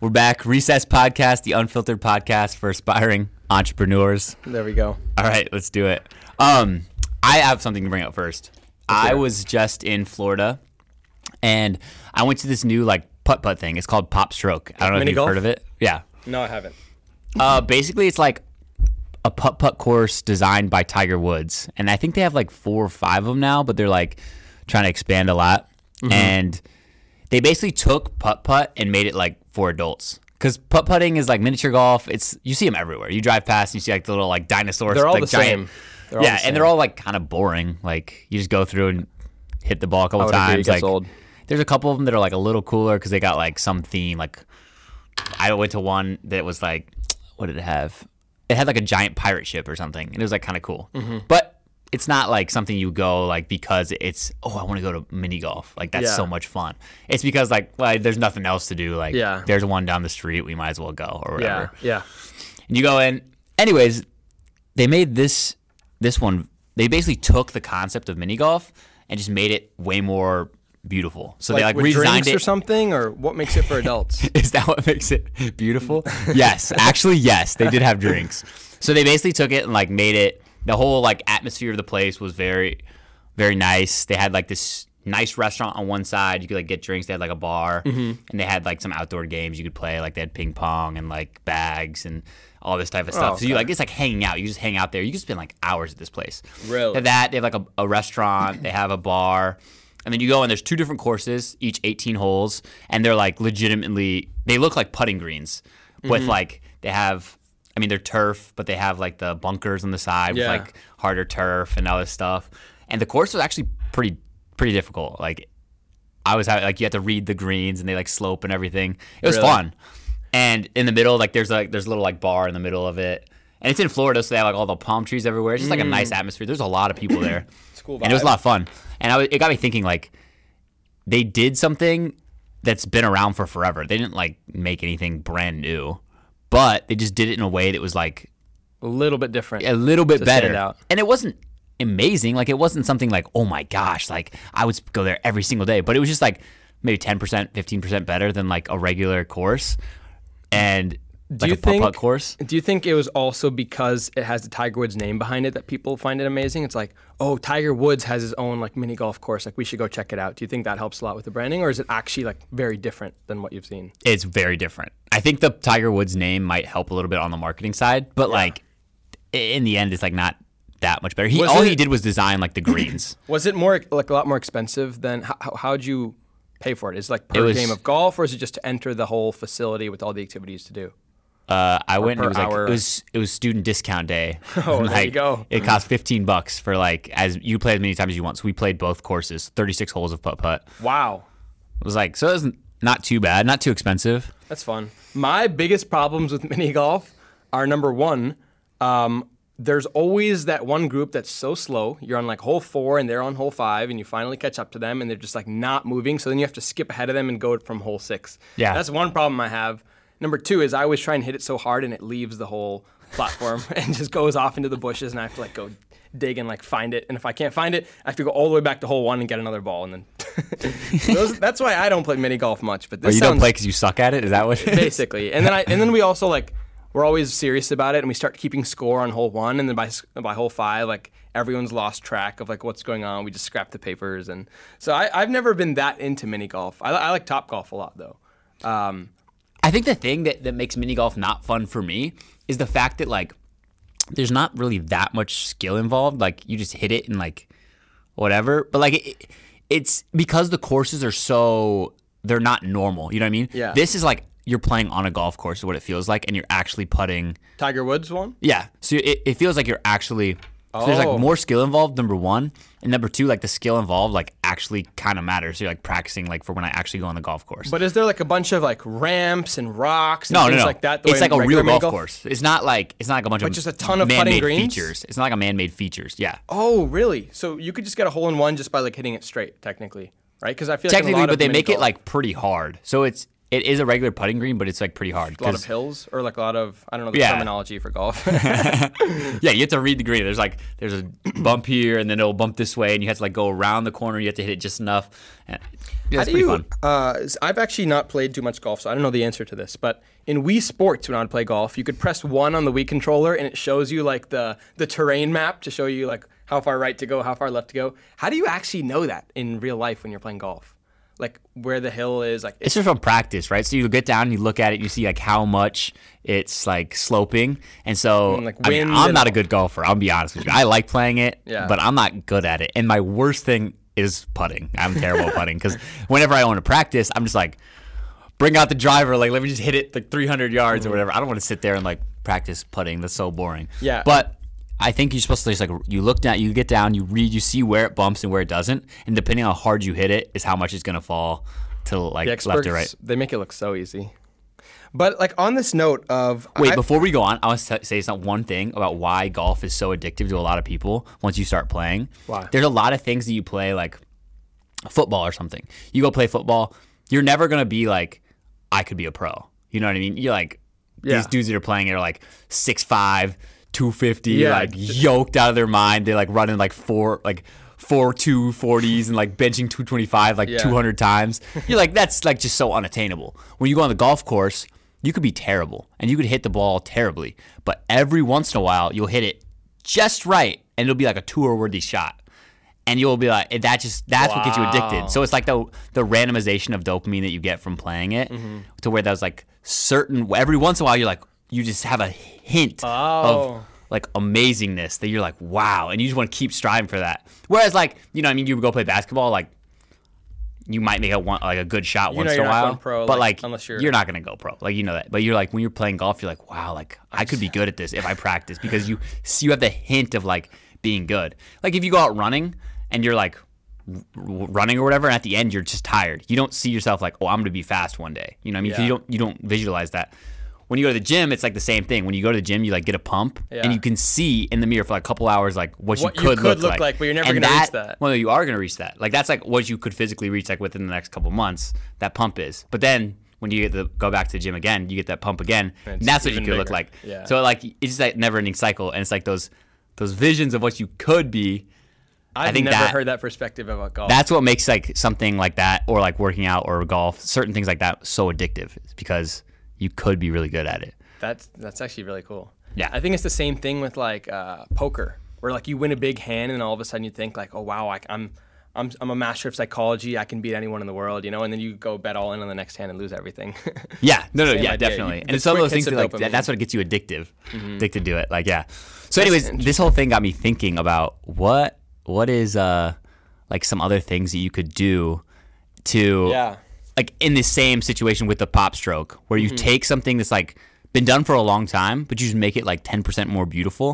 We're back. Recess Podcast, the unfiltered podcast for aspiring entrepreneurs. There we go. All right, let's do it. Um, I have something to bring up first. I was just in Florida, and I went to this new like putt putt thing. It's called PopStroke. I don't know if you've golf? heard of it. Yeah. No, I haven't. Uh, basically, it's like a putt putt course designed by Tiger Woods, and I think they have like four or five of them now, but they're like trying to expand a lot. And they basically took putt putt and made it like for adults. Because putt putting is like miniature golf. It's you see them everywhere. You drive past, and you see like the little like dinosaurs. They're all like the same. They're yeah, the and they're all like kind of boring. Like you just go through and hit the ball a couple times. like old. there's a couple of them that are like a little cooler because they got like some theme. Like I went to one that was like, what did it have? It had like a giant pirate ship or something, and it was like kind of cool. Mm-hmm. But it's not like something you go like because it's oh I want to go to mini golf like that's Yeah. so much fun. It's because like well, there's nothing else to do. Like Yeah. there's one down the street, we might as well go or whatever. Yeah, yeah. And you go in. Anyways, they made this this one. They basically took the concept of mini golf and just made it way more beautiful. So they like with redesigned drinks it. or something, or what makes it for adults? Is that what makes it beautiful? yes, actually, yes, they did have drinks. So they basically took it and like made it. The whole like atmosphere of the place was very, very nice. They had like this nice restaurant on one side. You could like get drinks. They had like a bar, and they had like some outdoor games you could play. Like they had ping pong and like bags and all this type of stuff. So you like it's like hanging out. You just hang out there. You can spend like hours at this place. Really? They that. They have like a, a restaurant. They have a bar. And then you go and there's two different courses, each 18 holes, and they're like legitimately they look like putting greens with Mm-hmm. like they have I mean they're turf, but they have like the bunkers on the side Yeah. with like harder turf and all this stuff. And the course was actually pretty pretty difficult. Like I was having like you had to read the greens and they like slope and everything. It was Really? fun. And in the middle, like there's like there's a little like bar in the middle of it. And it's in Florida, so they have like all the palm trees everywhere. It's just like a nice mm. atmosphere. There's a lot of people there. It's cool and it was a lot of fun. And I was, it got me thinking like they did something that's been around for forever. They didn't like make anything brand new, but they just did it in a way that was like a little bit different. a little bit better. out. And it wasn't amazing. Like it wasn't something like, oh my gosh, like I would go there every single day. But it was just like maybe ten percent, fifteen percent better than like a regular course. And like you a putt think- course. Do you think it was also because it has the Tiger Woods name behind it that people find it amazing? It's like, oh, Tiger Woods has his own like mini golf course. Like we should go check it out. Do you think that helps a lot with the branding, or is it actually like very different than what you've seen? It's very different. I think the Tiger Woods name might help a little bit on the marketing side, but like in the end, it's like not that much better. He Was all it- he did was design like the greens. Was it more like a lot more expensive than how, how, how'd you pay for it? Is it like per was- game of golf, or is it just to enter the whole facility with all the activities to do? Uh, I went and it was like hour. it was it was student discount day. Oh, And, there you go. It cost fifteen bucks for like as you play as many times as you want. So we played both courses, thirty six holes of putt putt. Wow, It was like so it was not too bad, not too expensive. that's fun. My biggest problems with mini golf are number one, um, there's always that one group that's so slow. You're on like hole four and they're on hole five, and you finally catch up to them, and they're just like not moving. So then you have to skip ahead of them and go from hole six. Yeah. that's one problem I have. Number two is I always try and hit it so hard and it leaves the whole platform and just goes off into the bushes, and I have to like go dig and like find it. And if I can't find it, I have to go all the way back to hole one and get another ball, and then those, that's why I don't play mini golf much. But Or this you sounds don't play because you suck at it. Is that what? basically. And then I and then we also like we're always serious about it, and we start keeping score on hole one, and then by by hole five, like everyone's lost track of like what's going on. We just scrap the papers, and so I, I've never been that into mini golf. I, I like top golf a lot though. Um, I think the thing that, that makes mini golf not fun for me is the fact that like there's not really that much skill involved. Like you just hit it and like whatever. But like it, it's because the courses are so they're not normal. You know what I mean? Yeah. This is like you're playing on a golf course, is what it feels like, and you're actually putting. Tiger Woods one. Yeah. So it, it feels like you're actually. So there's Oh. like more oh. skill involved. Number one, and number two, like the skill involved, like actually kind of matters. So you're like practicing, like for when I actually go on the golf course. But is there like a bunch of like ramps and rocks and No, no, things no. like that? the it's like a real mini golf, course. It's not like it's not like a bunch of just a ton of man-made features. It's not like a man-made features. Yeah, Oh, really? So you could just get a hole in one just by like hitting it straight, technically, right? Because I feel technically, like a lot but they make it like pretty hard. So it's it is a regular putting green, but it's like pretty hard. A lot of hills or like a lot of I don't know the Yeah. terminology for golf. yeah, you have to read the green. There's like there's a bump here, and then it'll bump this way, and you have to like go around the corner. You have to hit it just enough. And, yeah, How it's do pretty you? fun. Uh, I've actually not played too much golf, so I don't know the answer to this. But in Wii Sports, when I would play golf, you could press one on the Wii controller, and it shows you like the the terrain map to show you like how far right to go, how far left to go. How do you actually know that in real life when you're playing golf? Like where the hill is, like It's just from practice, right? So you get down, and you look at it, you see like how much it's like sloping, and so And, like, I mean, I'm not a good golfer. I'll be honest with you. I like playing it, Yeah. but I'm not good at it. And my worst thing is putting. I'm terrible at putting because whenever I want to practice, I'm just like, bring out the driver, like let me just hit it like 300 yards or mm. whatever. I don't want to sit there and like practice putting. That's so boring. Yeah. but. I think you're supposed to just like you look down, you get down, you read, you see where it bumps and where it doesn't, and depending on how hard you hit it, is how much it's gonna fall to like the left or right. they make it look so easy. But like on this note of Wait, I- before we go on, I want to say it's not one thing about why golf is so addictive to a lot of people once you start playing. Why? There's a lot of things that you play like football or something. You go play football, you're never gonna be like, I could be a pro. You know what I mean? You're like Yeah. these dudes that are playing it are like 6'5", 250, Yeah. like yoked out of their mind. They're like running like four like four two forties and like benching two twenty five like Yeah. two hundred times. You're like that's like just so unattainable. When you go on the golf course, you could be terrible and you could hit the ball terribly, but every once in a while you'll hit it just right and it'll be like a tour worthy shot. And you'll be like that just that's what gets you addicted. So it's like the the randomization of dopamine that you get from playing it Mm-hmm. to where there's like certain every once in a while you're like you just have a hint Oh. of like amazingness that you're like wow and you just want to keep striving for that. Whereas like you know I mean you go play basketball like you might make a one like a good shot You once in a while, pro, but like, like unless you're- you're not gonna go pro, like you know that. But you're like when you're playing golf, you're like, wow, like I could be good at this if I practice because you you have the hint of like being good. Like if you go out running and you're like running or whatever, and at the end you're just tired. You don't see yourself like, oh, I'm gonna be fast one day. You know what I mean, Yeah. You don't you don't visualize that. When you go to the gym, it's like the same thing. When you go to the gym, you like get a pump, Yeah. and you can see in the mirror for like a couple hours like what, What you you could, could look, look like, but you're never And gonna reach that. Well, you are gonna reach that. Like that's like what you could physically reach like within the next couple months. That pump is, but then when you get the go back to the gym again, you get that pump again. And And that's what you could look like. Yeah. So like it's just that never ending cycle, and it's like those those visions of what you could be. I've think never that- heard that perspective about golf. That's what makes like something like that, or like working out or golf, certain things like that, so addictive. It's because you could be really good at it. That's that's actually really cool. Yeah. I think it's the same thing with like uh, poker, where like you win a big hand and all of a sudden you think like, oh wow, I, I'm I'm I'm a master of psychology. I can beat anyone in the world, you know. And then you go bet all in on the next hand and lose everything. Yeah, no, no, Same yeah, idea. definitely. You- and it's some of those things that, like that, that's what gets you addictive, addicted to it. Like yeah. So, anyways, this whole thing got me thinking about what what is uh like some other things that you could do to yeah. Like in the same situation with the PopStroke where Mm-hmm. you take something that's like been done for a long time, but you just make it like ten percent more beautiful,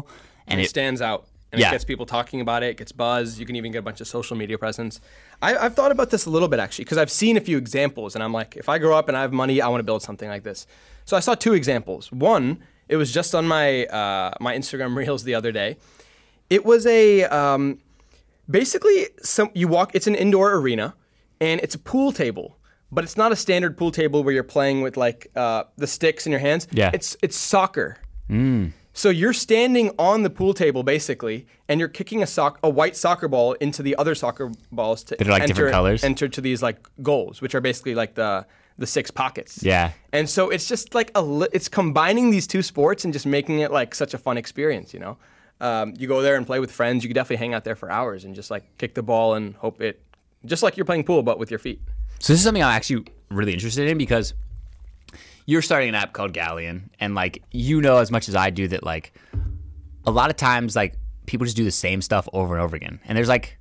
and it it stands out and Yeah. it gets people talking about it. It gets buzz. You can even get a bunch of social media presence. I, I've thought about this a little bit actually because I've seen a few examples, and I'm like, if I grow up and I have money, I want to build something like this. So I saw two examples. One, it was just on my uh, my Instagram reels the other day. It was a um, basically some you walk. It's an indoor arena, and it's a pool table. But it's not a standard pool table where you're playing with like uh, the sticks in your hands. Yeah. It's it's soccer. So you're standing on the pool table basically, and you're kicking a sock a white soccer ball into the other soccer balls to That are, like, enter, different colors? enter to these like goals, which are basically like the the six pockets. Yeah. And so it's just like a li- it's combining these two sports and just making it like such a fun experience. You know, um, you go there and play with friends. You could definitely hang out there for hours and just like kick the ball and hope it, just like you're playing pool but with your feet. So this is something I'm actually really interested in because you're starting an app called Galleon, and like you know as much as I do that like a lot of times like people just do the same stuff over and over again, and there's like.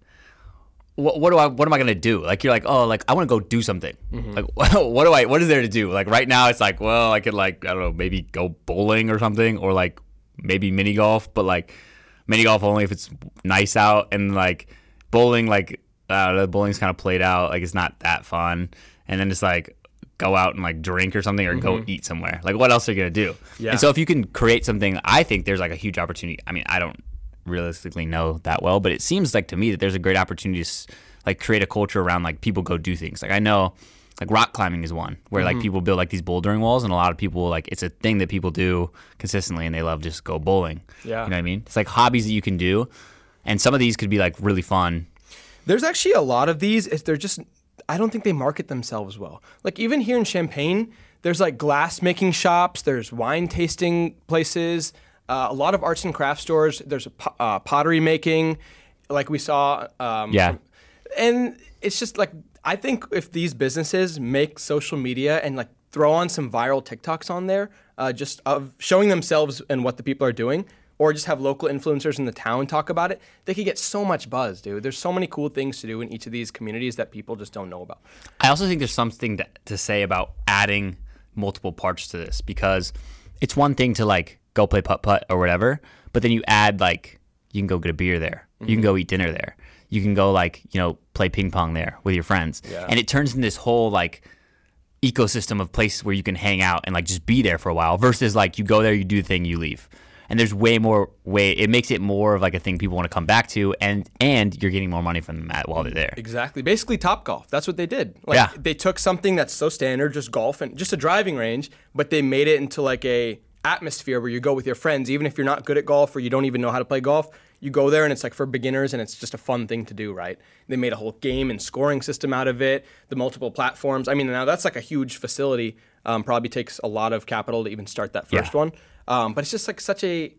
What, what do I? What am I gonna do? Like you're like, oh, like I want to go do something. Mm-hmm. Like, what do I? What is there to do? Like right now, it's like, well, I could like I don't know, maybe go bowling or something, or like maybe mini golf, but like mini golf only if it's nice out, and like bowling, like I don't know, bowling's kind of played out, like it's not that fun, and then just like go out and like drink or something, or go eat somewhere. Like what else are you gonna do? Yeah. And so if you can create something, I think there's like a huge opportunity. I mean, I don't realistically know that well, but it seems like to me that there's a great opportunity to like create a culture around like people go do things. Like I know, like rock climbing is one where Mm-hmm. like people build like these bouldering walls, and a lot of people like it's a thing that people do consistently, and they love just go bowling. Yeah. you know what I mean? It's like hobbies that you can do, and some of these could be like really fun. There's actually a lot of these. It's, they're just, I don't think they market themselves well. Like even here in Champaign, there's like glass making shops, there's wine tasting places, uh, a lot of arts and craft stores. There's a po- uh, pottery making, like we saw. Um, Yeah. and it's just like I think if these businesses make social media and like throw on some viral TikToks on there, uh, just of showing themselves and what the people are doing, or just have local influencers in the town talk about it, they could get so much buzz, dude. There's so many cool things to do in each of these communities that people just don't know about. I also think there's something to, to say about adding multiple parts to this because it's one thing to like go play putt putt or whatever, but then you add like you can go get a beer there, you can go mm-hmm. eat dinner there, you can go like you know play ping pong there with your friends, Yeah. and it turns into this whole like ecosystem of places where you can hang out and like just be there for a while versus like you go there, you do the thing, you leave. And there's way more way. It makes it more of like a thing people want to come back to, and and you're getting more money from them at while they're there. Exactly. Basically, Top Golf. That's what they did. Like, Yeah. They took something that's so standard, just golf and just a driving range, but they made it into like a atmosphere where you go with your friends, even if you're not good at golf or you don't even know how to play golf. You go there and it's like for beginners and it's just a fun thing to do, right? They made a whole game and scoring system out of it. The multiple platforms. I mean, now that's like a huge facility. Um, probably takes a lot of capital to even start that first Yeah. one. Um, but it's just like such a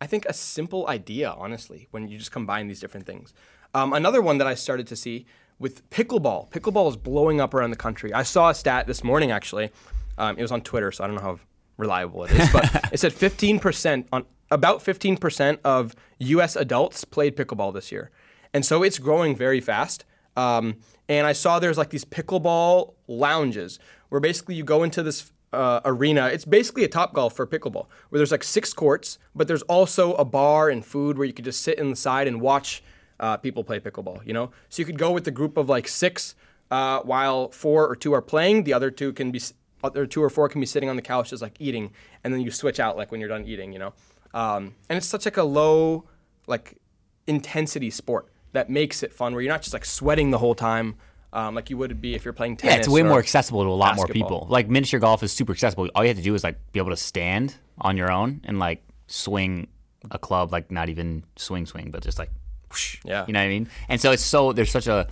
I think a simple idea, honestly, when you just combine these different things. Um, another one that I started to see with pickleball. Pickleball is blowing up around the country. I saw a stat this morning actually. Um, it was on Twitter, so I don't know how reliable it is, but it said 15% on about 15% of U.S. adults played pickleball this year, and so it's growing very fast. Um, and I saw there's like these pickleball lounges where basically you go into this uh, arena. It's basically a top golf for pickleball, where there's like six courts, but there's also a bar and food where you could just sit inside and watch uh, people play pickleball. You know, so you could go with a group of like six, uh, while four or two are playing. The other two can be, other two or four can be sitting on the couch just like eating, and then you switch out like when you're done eating. You know, um, and it's such like a low like intensity sport that makes it fun, where you're not just like sweating the whole time. Um, like you would be if you're playing tennis. Yeah, it's way or- more accessible to a lot more people. Like miniature golf is super accessible. All you have to do is like be able to stand on your own and like swing a club, like not even swing swing, but just like, whoosh, Yeah. you know what I mean. And so it's so there's such a,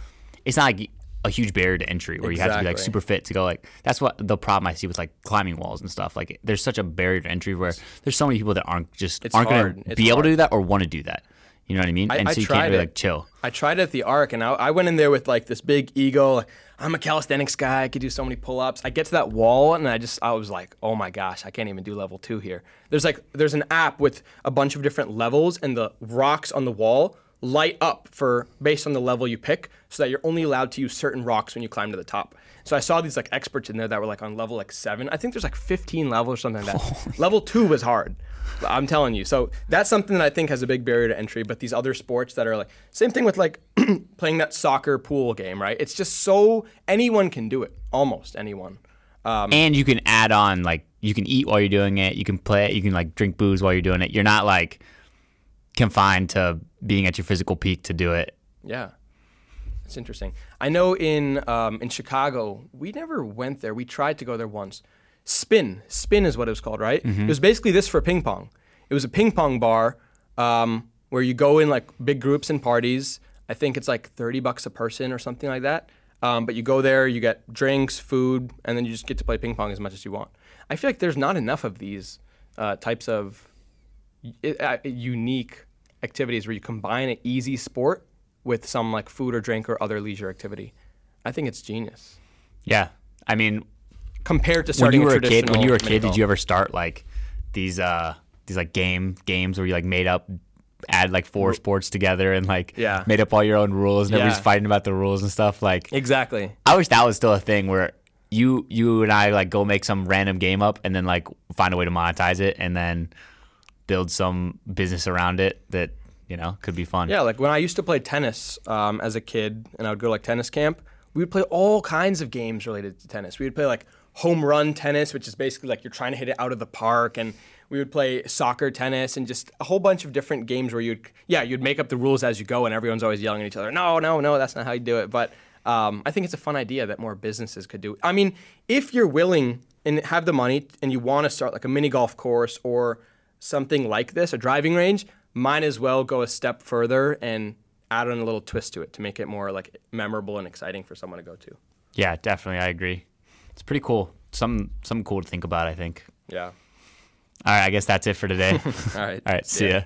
it's not like a huge barrier to entry where you have to be like super fit to go like. That's what the problem I see with like climbing walls and stuff. Like there's such a barrier to entry where there's so many people that aren't just It's aren't hard. going to It's be able to do that or want to do that. You know what I mean? and I so you tried can't really it. like chill. I tried it at the Arc, and I, I went in there with like this big ego. Like, I'm a calisthenics guy. I could do so many pull-ups. I get to that wall, and I just I was like, oh my gosh, I can't even do level two here. There's like there's an app with a bunch of different levels, and the rocks on the wall light up for based on the level you pick, so that you're only allowed to use certain rocks when you climb to the top. So I saw these like experts in there that were like on level like seven. I think there's like 15 levels or something like that. level two was hard. I'm telling you. So that's something that I think has a big barrier to entry. But these other sports that are like same thing with like playing that soccer pool game, right? It's just so anyone can do it, almost anyone. Um, and you can add on like you can eat while you're doing it you can play it. you can like drink booze while you're doing it you're not like confined to being at your physical peak to do it Yeah, it's interesting. I know in um, in Chicago, we never went there. We tried to go there once. Spin, spin is what it was called, right? It was basically this for ping pong. It was a ping pong bar um, where you go in like big groups and parties. I think it's like thirty bucks a person or something like that. Um, but you go there, you get drinks, food, and then you just get to play ping pong as much as you want. I feel like there's not enough of these uh, types of uh, unique activities where you combine an easy sport with some like food or drink or other leisure activity. I think it's genius yeah i mean compared to starting when you were a a kid when you were a kid did you ever start like these uh these like game games where you like made up add like four sports together and like Yeah. made up all your own rules and everybody's fighting about the rules and stuff like exactly. I wish that was still a thing where you you and I like go make some random game up and then like find a way to monetize it and then build some business around it that you know could be fun. Yeah, like when I used to play tennis um, as a kid, and I would go to like tennis camp. We would play all kinds of games related to tennis. We would play like home run tennis, which is basically like you're trying to hit it out of the park, and we would play soccer tennis and just a whole bunch of different games where you'd yeah you'd make up the rules as you go, and everyone's always yelling at each other. No, no, no, that's not how you do it. But Um, I think it's a fun idea that more businesses could do. I mean, if you're willing and have the money and you want to start like a mini golf course or something like this, a driving range, might as well go a step further and add on a little twist to it to make it more like memorable and exciting for someone to go to. Yeah, definitely. I agree. It's pretty cool. Some something cool to think about. I think. Yeah. All right. I guess that's it for today. All right. All right. See ya.